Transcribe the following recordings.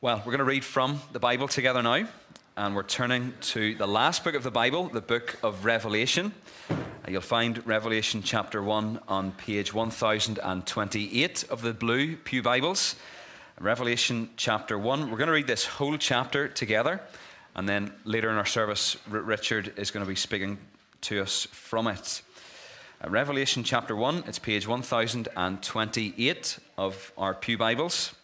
Well, we're going to read from the Bible together now, and we're turning to the last book of the Bible, the book of Revelation. You'll find Revelation chapter 1 on page 1028 of the blue Pew Bibles. Revelation chapter 1. We're going to read this whole chapter together, and then later in our service, Richard is going to be speaking to us from it. Uh, Revelation chapter 1, it's page 1028 of our Pew Bibles.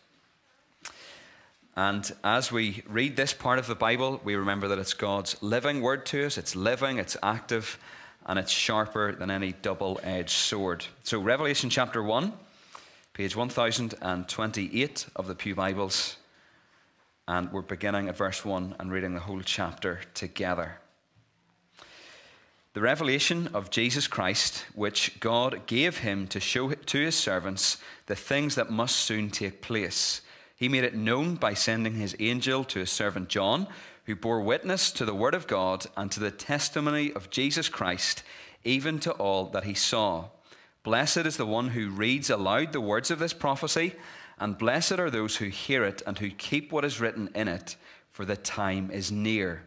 And as we read this part of the Bible, we remember that it's God's living word to us. It's living, it's active, and it's sharper than any double edged sword. So, Revelation chapter 1, page 1028 of the Pew Bibles. And we're beginning at verse 1 and reading the whole chapter together. The revelation of Jesus Christ, which God gave him to show to his servants the things that must soon take place he made it known by sending his angel to his servant John, who bore witness to the word of God and to the testimony of Jesus Christ, even to all that he saw. Blessed is the one who reads aloud the words of this prophecy, and blessed are those who hear it and who keep what is written in it, for the time is near.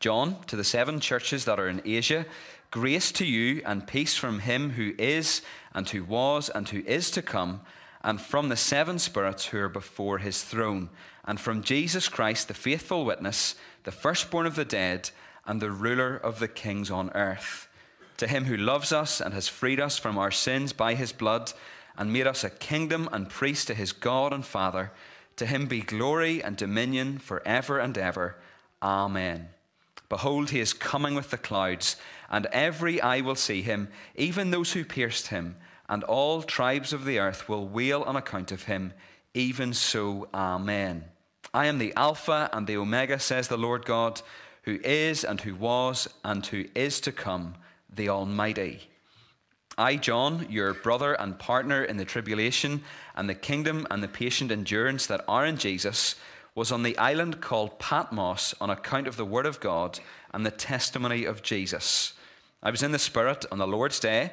John, to the seven churches that are in Asia, grace to you and peace from him who is, and who was, and who is to come and from the seven spirits who are before his throne, and from Jesus Christ, the faithful witness, the firstborn of the dead, and the ruler of the kings on earth. To him who loves us and has freed us from our sins by his blood, and made us a kingdom and priest to his God and Father, to him be glory and dominion for ever and ever. Amen. Behold, he is coming with the clouds, and every eye will see him, even those who pierced him and all tribes of the earth will wail on account of him. Even so, Amen. I am the Alpha and the Omega, says the Lord God, who is and who was and who is to come, the Almighty. I, John, your brother and partner in the tribulation and the kingdom and the patient endurance that are in Jesus, was on the island called Patmos on account of the word of God and the testimony of Jesus. I was in the Spirit on the Lord's day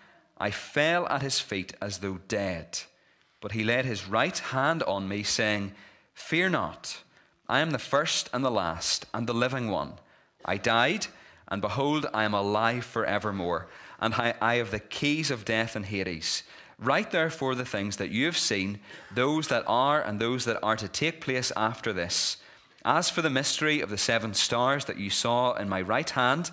I fell at his feet as though dead. But he laid his right hand on me, saying, Fear not, I am the first and the last and the living one. I died, and behold, I am alive forevermore, and I have the keys of death and Hades. Write therefore the things that you have seen, those that are and those that are to take place after this. As for the mystery of the seven stars that you saw in my right hand,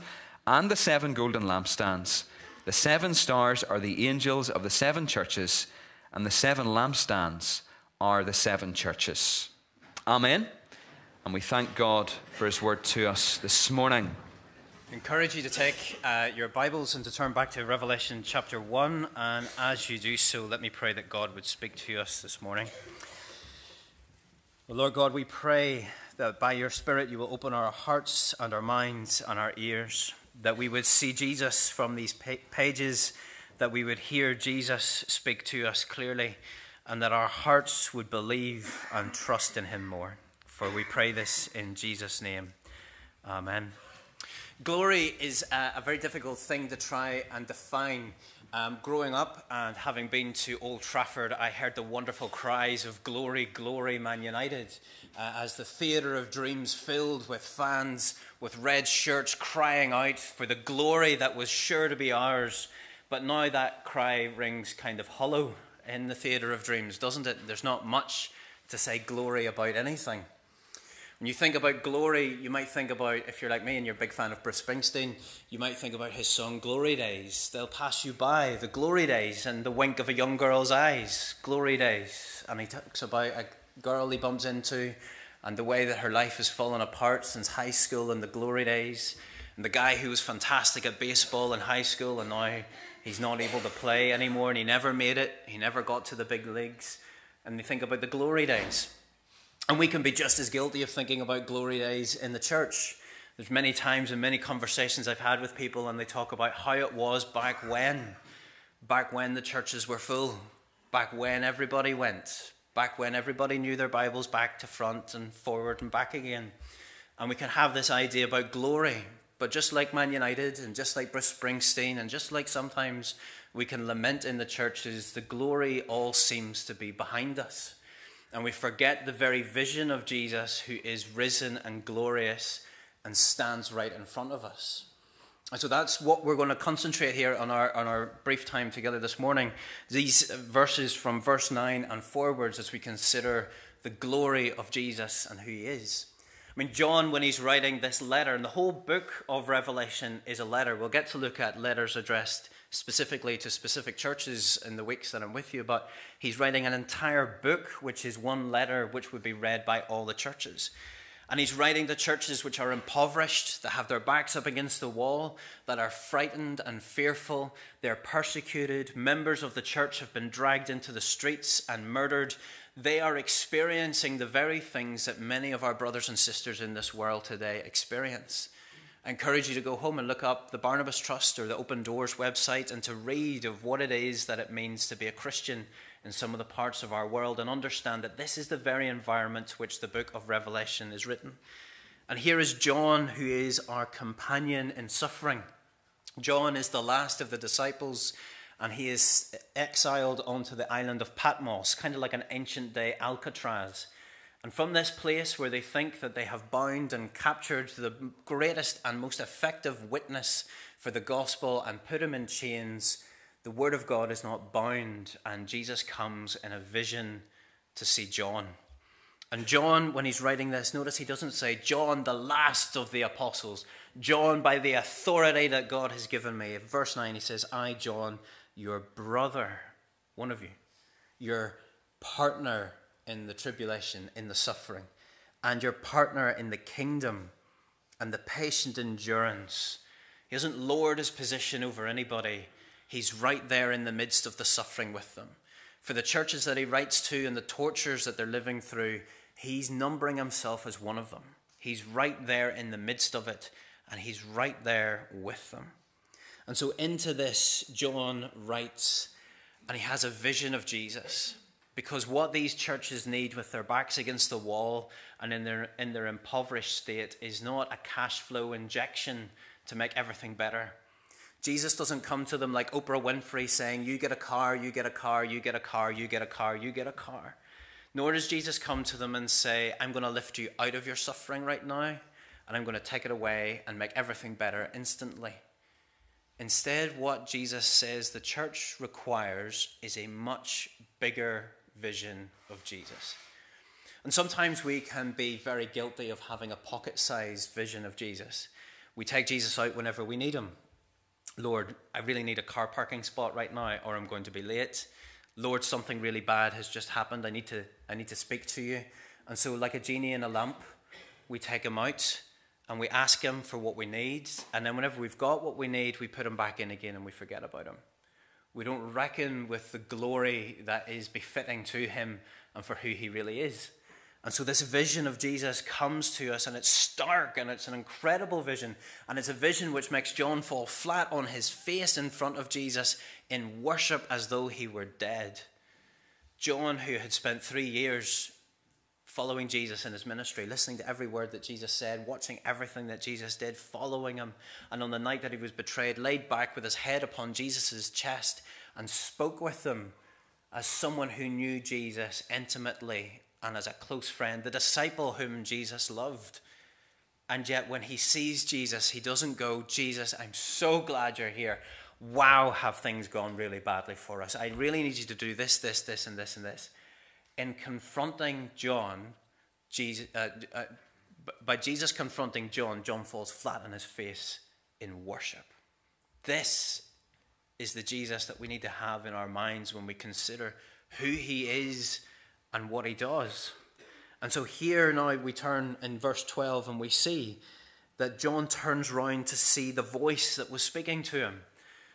and the seven golden lampstands, the seven stars are the angels of the seven churches, and the seven lampstands are the seven churches. Amen. And we thank God for his word to us this morning. I encourage you to take uh, your Bibles and to turn back to Revelation chapter 1. And as you do so, let me pray that God would speak to us this morning. Lord God, we pray that by your Spirit you will open our hearts and our minds and our ears that we would see Jesus from these pages, that we would hear Jesus speak to us clearly, and that our hearts would believe and trust in him more. For we pray this in Jesus' name. Amen. Glory is a, a very difficult thing to try and define. Um, growing up and having been to Old Trafford, I heard the wonderful cries of Glory, Glory, Man United uh, as the theatre of dreams filled with fans with red shirts crying out for the glory that was sure to be ours. But now that cry rings kind of hollow in the theatre of dreams, doesn't it? There's not much to say glory about anything. When you think about glory, you might think about, if you're like me and you're a big fan of Bruce Springsteen, you might think about his song Glory Days. They'll pass you by, the glory days, and the wink of a young girl's eyes. Glory days. And he talks about a girl he bumps into and the way that her life has fallen apart since high school and the glory days. And the guy who was fantastic at baseball in high school and now he's not able to play anymore and he never made it. He never got to the big leagues. And they think about the glory days. And we can be just as guilty of thinking about glory days in the church. There's many times and many conversations I've had with people, and they talk about how it was back when. Back when the churches were full. Back when everybody went. Back when everybody knew their Bibles back to front and forward and back again. And we can have this idea about glory. But just like Man United and just like Bruce Springsteen, and just like sometimes we can lament in the churches, the glory all seems to be behind us and we forget the very vision of Jesus who is risen and glorious and stands right in front of us. And so that's what we're going to concentrate here on our, on our brief time together this morning. These verses from verse 9 and forwards as we consider the glory of Jesus and who he is. I mean, John, when he's writing this letter, and the whole book of Revelation is a letter. We'll get to look at letters addressed specifically to specific churches in the weeks that I'm with you, but he's writing an entire book, which is one letter which would be read by all the churches. And he's writing the churches which are impoverished, that have their backs up against the wall, that are frightened and fearful, they're persecuted, members of the church have been dragged into the streets and murdered. They are experiencing the very things that many of our brothers and sisters in this world today experience. I encourage you to go home and look up the Barnabas Trust or the Open Doors website and to read of what it is that it means to be a Christian in some of the parts of our world and understand that this is the very environment which the book of Revelation is written. And here is John, who is our companion in suffering. John is the last of the disciples, and he is exiled onto the island of Patmos, kind of like an ancient day Alcatraz. And from this place where they think that they have bound and captured the greatest and most effective witness for the gospel and put him in chains, the word of God is not bound, and Jesus comes in a vision to see John. And John, when he's writing this, notice he doesn't say, John, the last of the apostles, John, by the authority that God has given me. Verse 9, he says, I, John, your brother, one of you, your partner in the tribulation, in the suffering, and your partner in the kingdom and the patient endurance. He hasn't lowered his position over anybody, he's right there in the midst of the suffering with them. For the churches that he writes to and the tortures that they're living through, he's numbering himself as one of them. He's right there in the midst of it, and he's right there with them. And so, into this, John writes, and he has a vision of Jesus. Because what these churches need with their backs against the wall and in their, in their impoverished state is not a cash flow injection to make everything better. Jesus doesn't come to them like Oprah Winfrey saying, You get a car, you get a car, you get a car, you get a car, you get a car. Nor does Jesus come to them and say, I'm going to lift you out of your suffering right now, and I'm going to take it away and make everything better instantly. Instead, what Jesus says the church requires is a much bigger vision of Jesus. And sometimes we can be very guilty of having a pocket sized vision of Jesus. We take Jesus out whenever we need him. Lord, I really need a car parking spot right now, or I'm going to be late. Lord, something really bad has just happened. I need to, I need to speak to you. And so, like a genie in a lamp, we take him out and we ask him for what we need. And then, whenever we've got what we need, we put him back in again and we forget about him. We don't reckon with the glory that is befitting to him and for who he really is. And so this vision of Jesus comes to us, and it's stark and it's an incredible vision. And it's a vision which makes John fall flat on his face in front of Jesus in worship as though he were dead. John, who had spent three years following Jesus in his ministry, listening to every word that Jesus said, watching everything that Jesus did, following him. And on the night that he was betrayed, laid back with his head upon Jesus' chest and spoke with them as someone who knew Jesus intimately and as a close friend, the disciple whom Jesus loved. And yet, when he sees Jesus, he doesn't go, Jesus, I'm so glad you're here. Wow, have things gone really badly for us. I really need you to do this, this, this, and this, and this in confronting John, Jesus, uh, uh, by Jesus confronting John, John falls flat on his face in worship. This is the Jesus that we need to have in our minds when we consider who he is and what he does. And so here now we turn in verse 12 and we see that John turns round to see the voice that was speaking to him.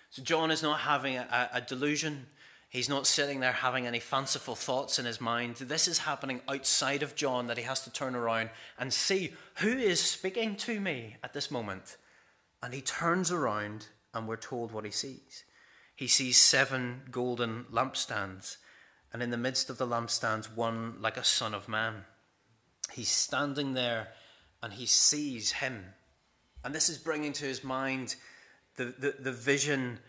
So John is not having a, a, delusion. He's not sitting there having any fanciful thoughts in his mind. This is happening outside of John that he has to turn around and see who is speaking to me at this moment. And he turns around and we're told what he sees. He sees seven golden lampstands, and in the midst of the lampstands, one like a son of man. He's standing there and he sees him. And this is bringing to his mind the, the, the vision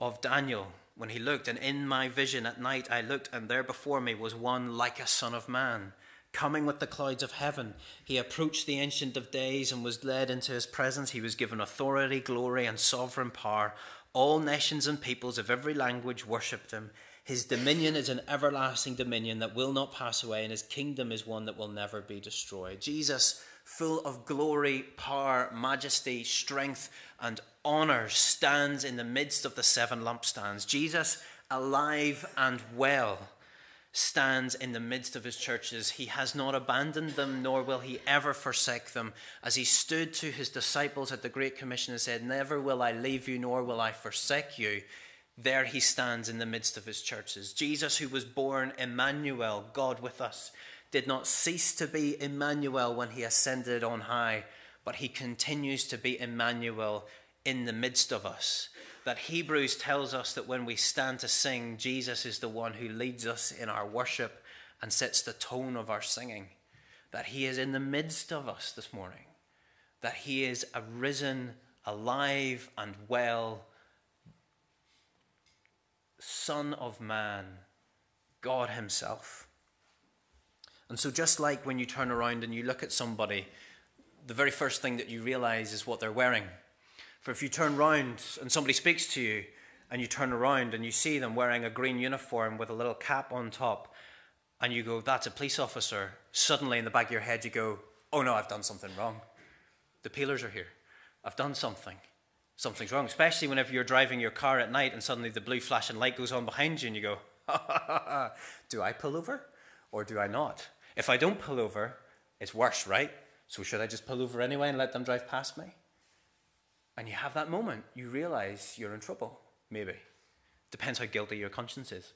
of Daniel when he looked. And in my vision at night I looked, and there before me was one like a son of man. Coming with the clouds of heaven, he approached the Ancient of Days and was led into his presence. He was given authority, glory, and sovereign power. All nations and peoples of every language worshipped him. His dominion is an everlasting dominion that will not pass away, and his kingdom is one that will never be destroyed. Jesus, full of glory, power, majesty, strength, and honor, stands in the midst of the seven lampstands. Jesus, alive and well, stands in the midst of his churches. He has not abandoned them, nor will he ever forsake them. As he stood to his disciples at the Great Commission and said, Never will I leave you, nor will I forsake you. There he stands in the midst of his churches. Jesus, who was born Emmanuel, God with us, did not cease to be Emmanuel when he ascended on high, but he continues to be Emmanuel in the midst of us. That Hebrews tells us that when we stand to sing, Jesus is the one who leads us in our worship and sets the tone of our singing. That he is in the midst of us this morning. That he is arisen, alive, and well Son of Man, God Himself. And so, just like when you turn around and you look at somebody, the very first thing that you realize is what they're wearing. For if you turn round and somebody speaks to you, and you turn around and you see them wearing a green uniform with a little cap on top, and you go, That's a police officer, suddenly in the back of your head you go, Oh no, I've done something wrong. The peelers are here. I've done something something's wrong, especially whenever you're driving your car at night and suddenly the blue flashing light goes on behind you and you go, do I pull over or do I not? If I don't pull over, it's worse, right? So should I just pull over anyway and let them drive past me? And you have that moment, you realize you're in trouble, maybe. Depends how guilty your conscience is.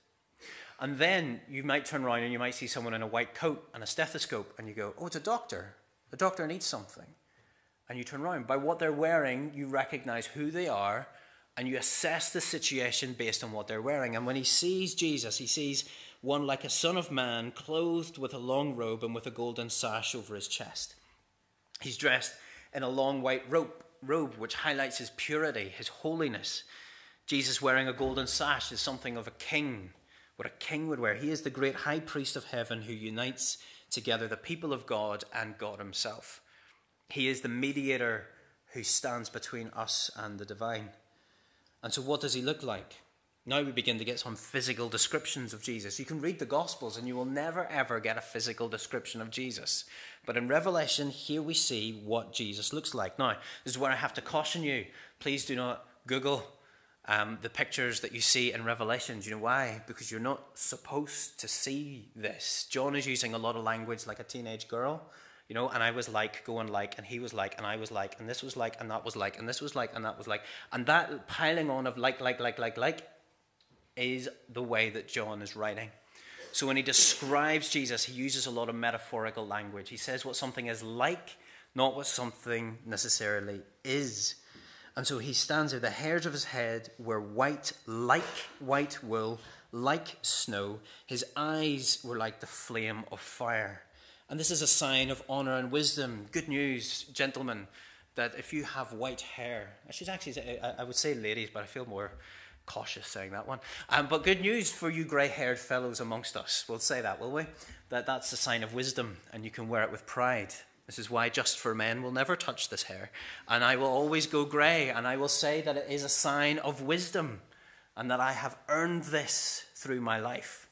And then you might turn around and you might see someone in a white coat and a stethoscope, and you go, Oh, it's a doctor. The doctor needs something and you turn around. By what they're wearing, you recognize who they are and you assess the situation based on what they're wearing. And when he sees Jesus, he sees one like a son of man, clothed with a long robe and with a golden sash over his chest. He's dressed in a long white robe, robe which highlights his purity, his holiness. Jesus wearing a golden sash is something of a king, what a king would wear. He is the great high priest of heaven who unites together the people of God and God himself. He is the mediator who stands between us and the divine. And so, what does he look like? Now we begin to get some physical descriptions of Jesus. You can read the Gospels and you will never ever get a physical description of Jesus. But in Revelation, here we see what Jesus looks like. Now, this is where I have to caution you. Please do not Google um, the pictures that you see in Revelation. Do you know why? Because you're not supposed to see this. John is using a lot of language like a teenage girl you know, and I was like, going like, and he was like, and I was like, and this was like, and that was like, and this was like, and that was like. And that piling on of like, like, like, like, like is the way that John is writing. So when he describes Jesus, he uses a lot of metaphorical language. He says what something is like, not what something necessarily is. And so he stands there. The hairs of his head were white, like white wool, like snow. His eyes were like the flame of fire. And this is a sign of honor and wisdom. Good news, gentlemen, that if you have white hair, I should actually say, I would say ladies, but I feel more cautious saying that one. Um, but good news for you grey haired fellows amongst us. We'll say that, will we? That that's a sign of wisdom, and you can wear it with pride. This is why just for men will never touch this hair. And I will always go grey, and I will say that it is a sign of wisdom, and that I have earned this through my life.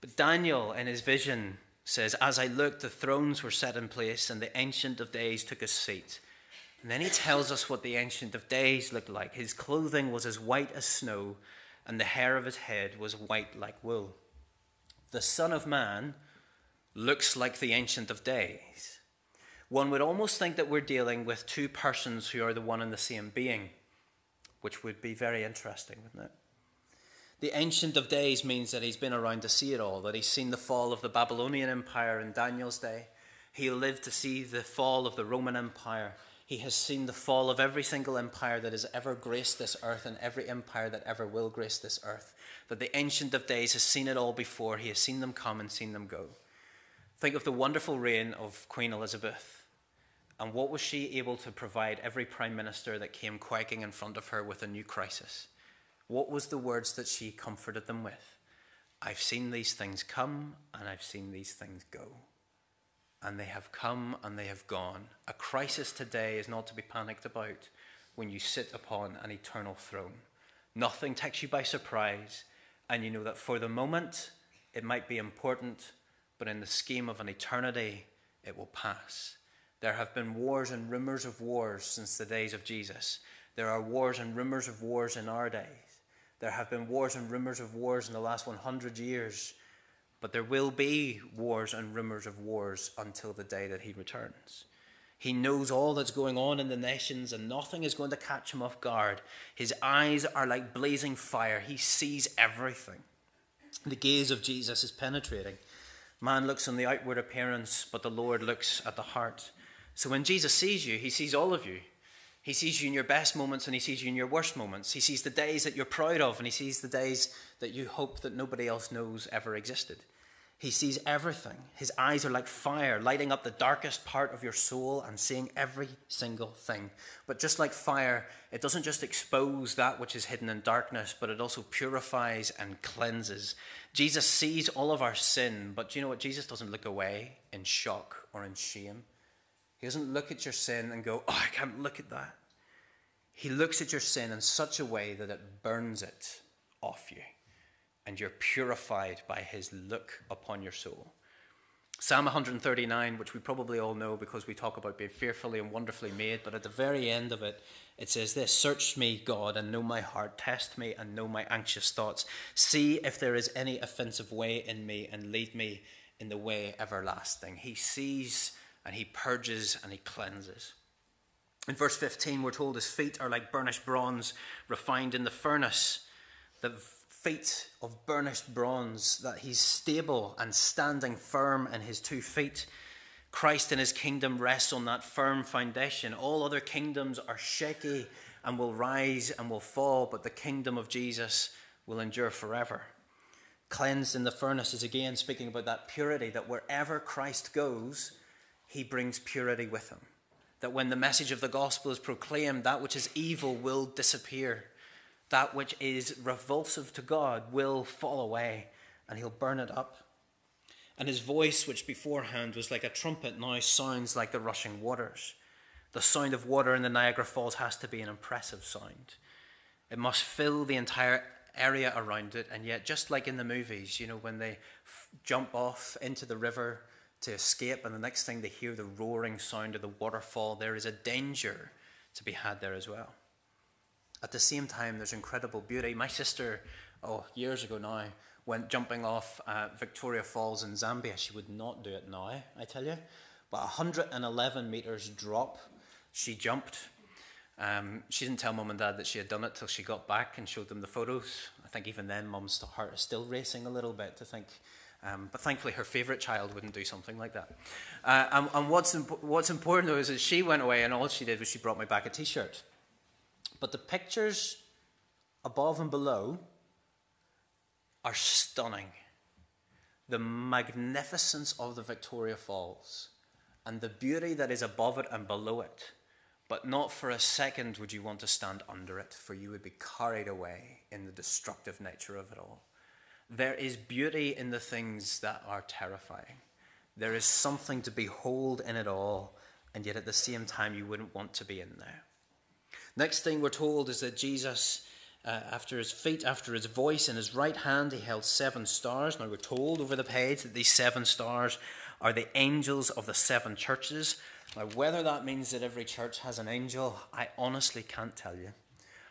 But Daniel, in his vision, says, As I looked, the thrones were set in place, and the Ancient of Days took his seat. And then he tells us what the Ancient of Days looked like. His clothing was as white as snow, and the hair of his head was white like wool. The Son of Man looks like the Ancient of Days. One would almost think that we're dealing with two persons who are the one and the same being, which would be very interesting, wouldn't it? The Ancient of Days means that he's been around to see it all, that he's seen the fall of the Babylonian Empire in Daniel's day. He lived to see the fall of the Roman Empire. He has seen the fall of every single empire that has ever graced this earth and every empire that ever will grace this earth. That the Ancient of Days has seen it all before. He has seen them come and seen them go. Think of the wonderful reign of Queen Elizabeth. And what was she able to provide every prime minister that came quaking in front of her with a new crisis? What was the words that she comforted them with? I've seen these things come and I've seen these things go. And they have come and they have gone. A crisis today is not to be panicked about when you sit upon an eternal throne. Nothing takes you by surprise, and you know that for the moment it might be important, but in the scheme of an eternity it will pass. There have been wars and rumors of wars since the days of Jesus. There are wars and rumors of wars in our days. There have been wars and rumors of wars in the last 100 years, but there will be wars and rumors of wars until the day that he returns. He knows all that's going on in the nations, and nothing is going to catch him off guard. His eyes are like blazing fire, he sees everything. The gaze of Jesus is penetrating. Man looks on the outward appearance, but the Lord looks at the heart. So when Jesus sees you, he sees all of you. He sees you in your best moments and he sees you in your worst moments. He sees the days that you're proud of and he sees the days that you hope that nobody else knows ever existed. He sees everything. His eyes are like fire, lighting up the darkest part of your soul and seeing every single thing. But just like fire, it doesn't just expose that which is hidden in darkness, but it also purifies and cleanses. Jesus sees all of our sin, but do you know what? Jesus doesn't look away in shock or in shame. He doesn't look at your sin and go, Oh, I can't look at that. He looks at your sin in such a way that it burns it off you, and you're purified by his look upon your soul. Psalm 139, which we probably all know because we talk about being fearfully and wonderfully made, but at the very end of it, it says this Search me, God, and know my heart. Test me and know my anxious thoughts. See if there is any offensive way in me, and lead me in the way everlasting. He sees and he purges and he cleanses. In verse 15, we're told his feet are like burnished bronze refined in the furnace. The feet of burnished bronze, that he's stable and standing firm in his two feet. Christ in his kingdom rests on that firm foundation. All other kingdoms are shaky and will rise and will fall, but the kingdom of Jesus will endure forever. Cleansed in the furnace is again speaking about that purity, that wherever Christ goes, he brings purity with him. That when the message of the gospel is proclaimed, that which is evil will disappear. That which is revulsive to God will fall away, and he'll burn it up. And his voice, which beforehand was like a trumpet, now sounds like the rushing waters. The sound of water in the Niagara Falls has to be an impressive sound. It must fill the entire area around it, and yet, just like in the movies, you know, when they f- jump off into the river to escape, and the next thing they hear the roaring sound of the waterfall, there is a danger to be had there as well. At the same time, there's incredible beauty. My sister, oh, years ago now, went jumping off uh, Victoria Falls in Zambia. She would not do it now, I tell you. But 111 meters drop, she jumped. Um, she didn't tell mum and dad that she had done it till she got back and showed them the photos. I think even then, mum's heart is still racing a little bit to think um, but thankfully, her favourite child wouldn't do something like that. Uh, and, and what's, imp- what's important though is that she went away and all she did was she brought me back a t shirt. But the pictures above and below are stunning. The magnificence of the Victoria Falls and the beauty that is above it and below it. But not for a second would you want to stand under it, for you would be carried away in the destructive nature of it all. There is beauty in the things that are terrifying. There is something to behold in it all, and yet at the same time, you wouldn't want to be in there. Next thing we're told is that Jesus uh, after his feet, after his voice. In his right hand, he held seven stars. Now, we're told over the page that these seven stars are the angels of the seven churches. Now, whether that means that every church has an angel, I honestly can't tell you.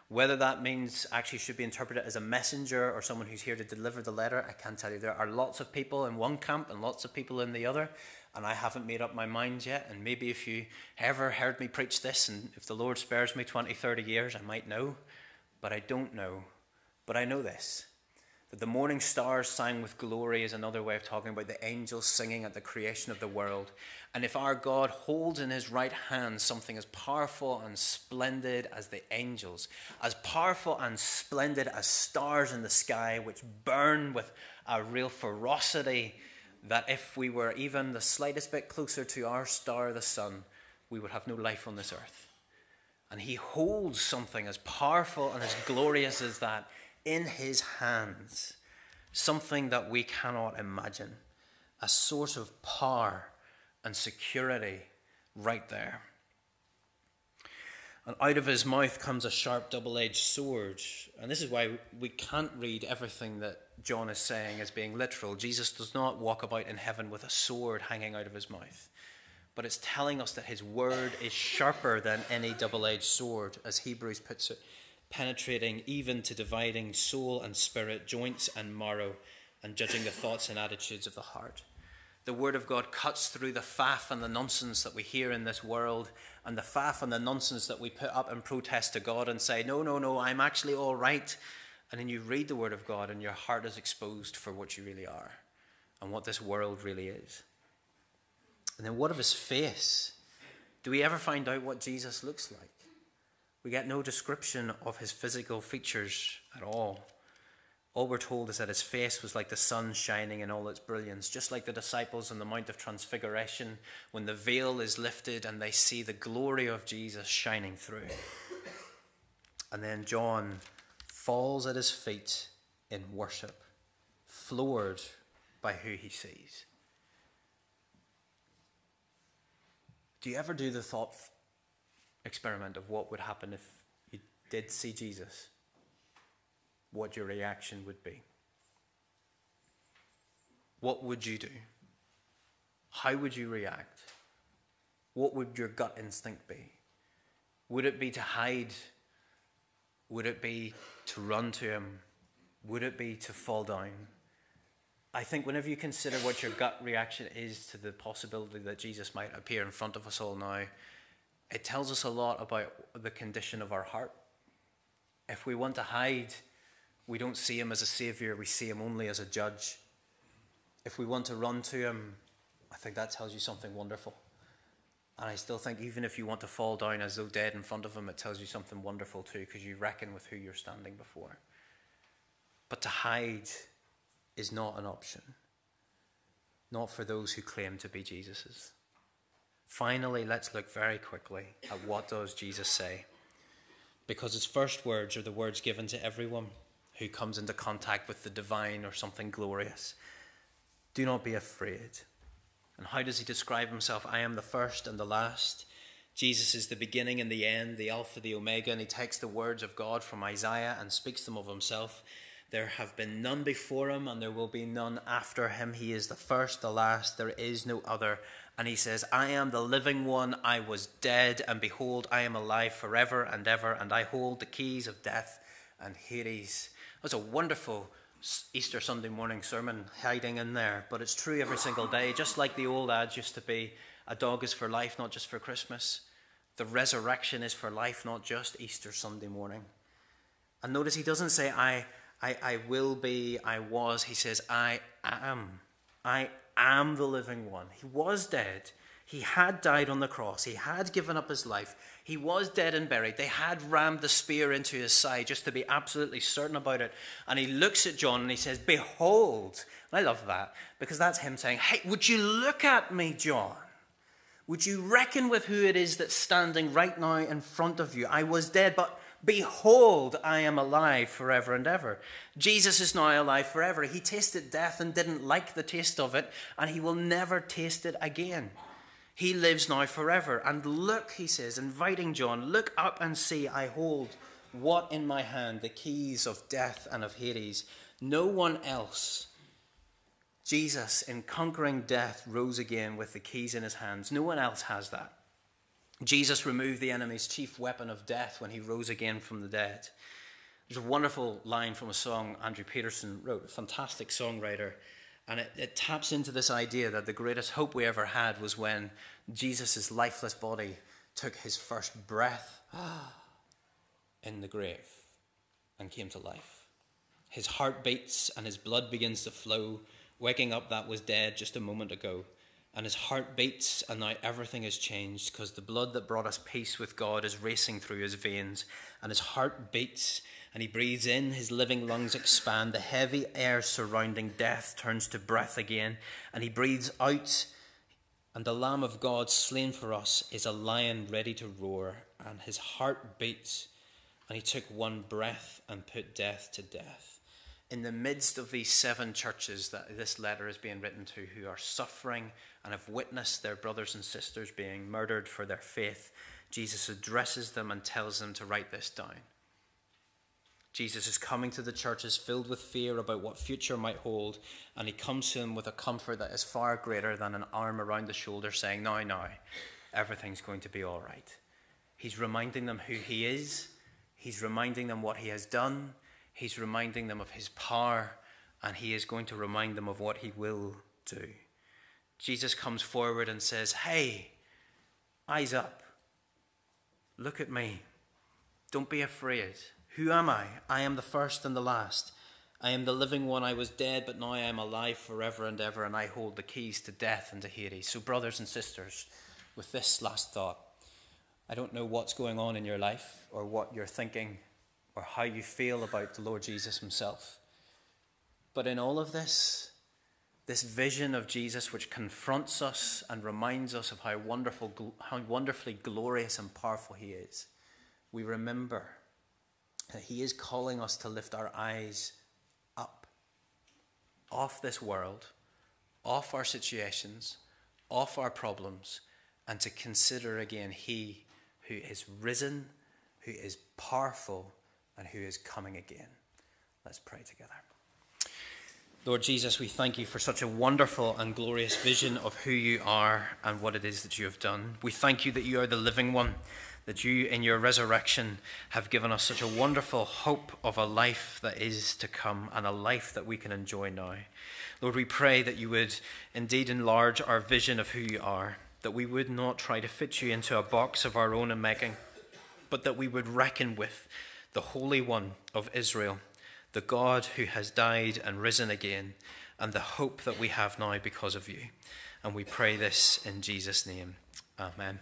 Whether that means actually should be interpreted as a messenger or someone who's here to deliver the letter, I can't tell you. There are lots of people in one camp and lots of people in the other, and I haven't made up my mind yet. And maybe if you ever heard me preach this, and if the Lord spares me 20, 30 years, I might know, but I don't know. But I know this that the morning stars sang with glory is another way of talking about the angels singing at the creation of the world. And if our God holds in his right hand something as powerful and splendid as the angels, as powerful and splendid as stars in the sky, which burn with a real ferocity, that if we were even the slightest bit closer to our star, the sun, we would have no life on this earth. And he holds something as powerful and as glorious as that in his hands, something that we cannot imagine, a source of power and security right there. And out of his mouth comes a sharp double edged sword. And this is why we can't read everything that John is saying as being literal. Jesus does not walk about in heaven with a sword hanging out of his mouth. But it's telling us that his word is sharper than any double edged sword, as Hebrews puts it, penetrating even to dividing soul and spirit, joints and marrow, and judging the thoughts and attitudes of the heart. The Word of God cuts through the faff and the nonsense that we hear in this world and the faff and the nonsense that we put up in protest to God and say, No, no, no, I'm actually all right. And then you read the Word of God and your heart is exposed for what you really are and what this world really is. And then what of his face? Do we ever find out what Jesus looks like? We get no description of his physical features at all. All we're told is that his face was like the sun shining in all its brilliance, just like the disciples on the Mount of Transfiguration when the veil is lifted and they see the glory of Jesus shining through. And then John falls at his feet in worship, floored by who he sees. Do you ever do the thought experiment of what would happen if you did see Jesus? what your reaction would be. What would you do? How would you react? What would your gut instinct be? Would it be to hide? Would it be to run to him? Would it be to fall down? I think whenever you consider what your gut reaction is to the possibility that Jesus might appear in front of us all now, it tells us a lot about the condition of our heart. If we want to hide, we don't see him as a savior, we see him only as a judge. If we want to run to him, I think that tells you something wonderful. And I still think, even if you want to fall down as though dead in front of him, it tells you something wonderful too, because you reckon with who you're standing before. But to hide is not an option, not for those who claim to be Jesus's. Finally, let's look very quickly at what does Jesus say. Because his first words are the words given to everyone who comes into contact with the divine or something glorious. Do not be afraid. And how does he describe himself? I am the first and the last. Jesus is the beginning and the end, the Alpha, the Omega, and he takes the words of God from Isaiah and speaks them of himself. There have been none before him, and there will be none after him. He is the first, the last, there is no other. And he says, I am the living one, I was dead, and behold, I am alive forever and ever, and I hold the keys of death and Hades was a wonderful Easter Sunday morning sermon hiding in there, but it's true every single day. Just like the old ads used to be a dog is for life, not just for Christmas. The resurrection is for life, not just Easter Sunday morning. And notice he doesn't say, I, I, I will be, I was. He says, I am. I am the living one. He was dead. He had died on the cross. He had given up his life. He was dead and buried. They had rammed the spear into his side just to be absolutely certain about it. And he looks at John and he says, Behold. And I love that because that's him saying, Hey, would you look at me, John? Would you reckon with who it is that's standing right now in front of you? I was dead, but behold, I am alive forever and ever. Jesus is now alive forever. He tasted death and didn't like the taste of it, and he will never taste it again. He lives now forever. And look, he says, inviting John, look up and see, I hold What in my hand? The keys of death and of Hades. No one else. Jesus, in conquering death, rose again with the keys in his hands. No one else has that. Jesus removed the enemy's chief weapon of death when he rose again from the dead. There's a wonderful line from a song Andrew Peterson wrote, a fantastic songwriter, and it, it taps into this idea that the greatest hope we ever had was when Jesus' lifeless body took his first breath in the grave and came to life. His heart beats and his blood begins to flow, waking up that was dead just a moment ago and his heart beats, and now everything has changed because the blood that brought us peace with God is racing through his veins, and his heart beats, and he breathes in, his living lungs expand, the heavy air surrounding death turns to breath again, and he breathes out, and the Lamb of God slain for us is a lion ready to roar, and his heart beats, and he took one breath and put death to death. In the midst of these seven churches that this letter is being written to who are suffering and have witnessed their brothers and sisters being murdered for their faith, Jesus addresses them and tells them to write this down. Jesus is coming to the churches filled with fear about what future might hold, and he comes to them with a comfort that is far greater than an arm around the shoulder saying, Now, now, everything's going to be all right. He's reminding them who he is, he's reminding them what he has done, He's reminding them of his power, and he is going to remind them of what he will do. Jesus comes forward and says, Hey, eyes up. Look at me. Don't be afraid. Who am I? I am the first and the last. I am the living one. I was dead, but now I am alive forever and ever, and I hold the keys to death and to Hades. So, brothers and sisters, with this last thought, I don't know what's going on in your life or what you're thinking or how you feel about the Lord Jesus himself. But in all of this, this vision of Jesus which confronts us and reminds us of how wonderful how wonderfully glorious and powerful he is we remember that he is calling us to lift our eyes up off this world off our situations off our problems and to consider again he who is risen who is powerful and who is coming again. Let's pray together. Lord Jesus, we thank you for such a wonderful and glorious vision of who you are and what it is that you have done. We thank you that you are the living one, that you in your resurrection have given us such a wonderful hope of a life that is to come and a life that we can enjoy now. Lord, we pray that you would indeed enlarge our vision of who you are, that we would not try to fit you into a box of our own making, but that we would reckon with the Holy One of Israel, the God who has died and risen again, and the hope that we have now because of you. And we pray this in Jesus' name. Amen.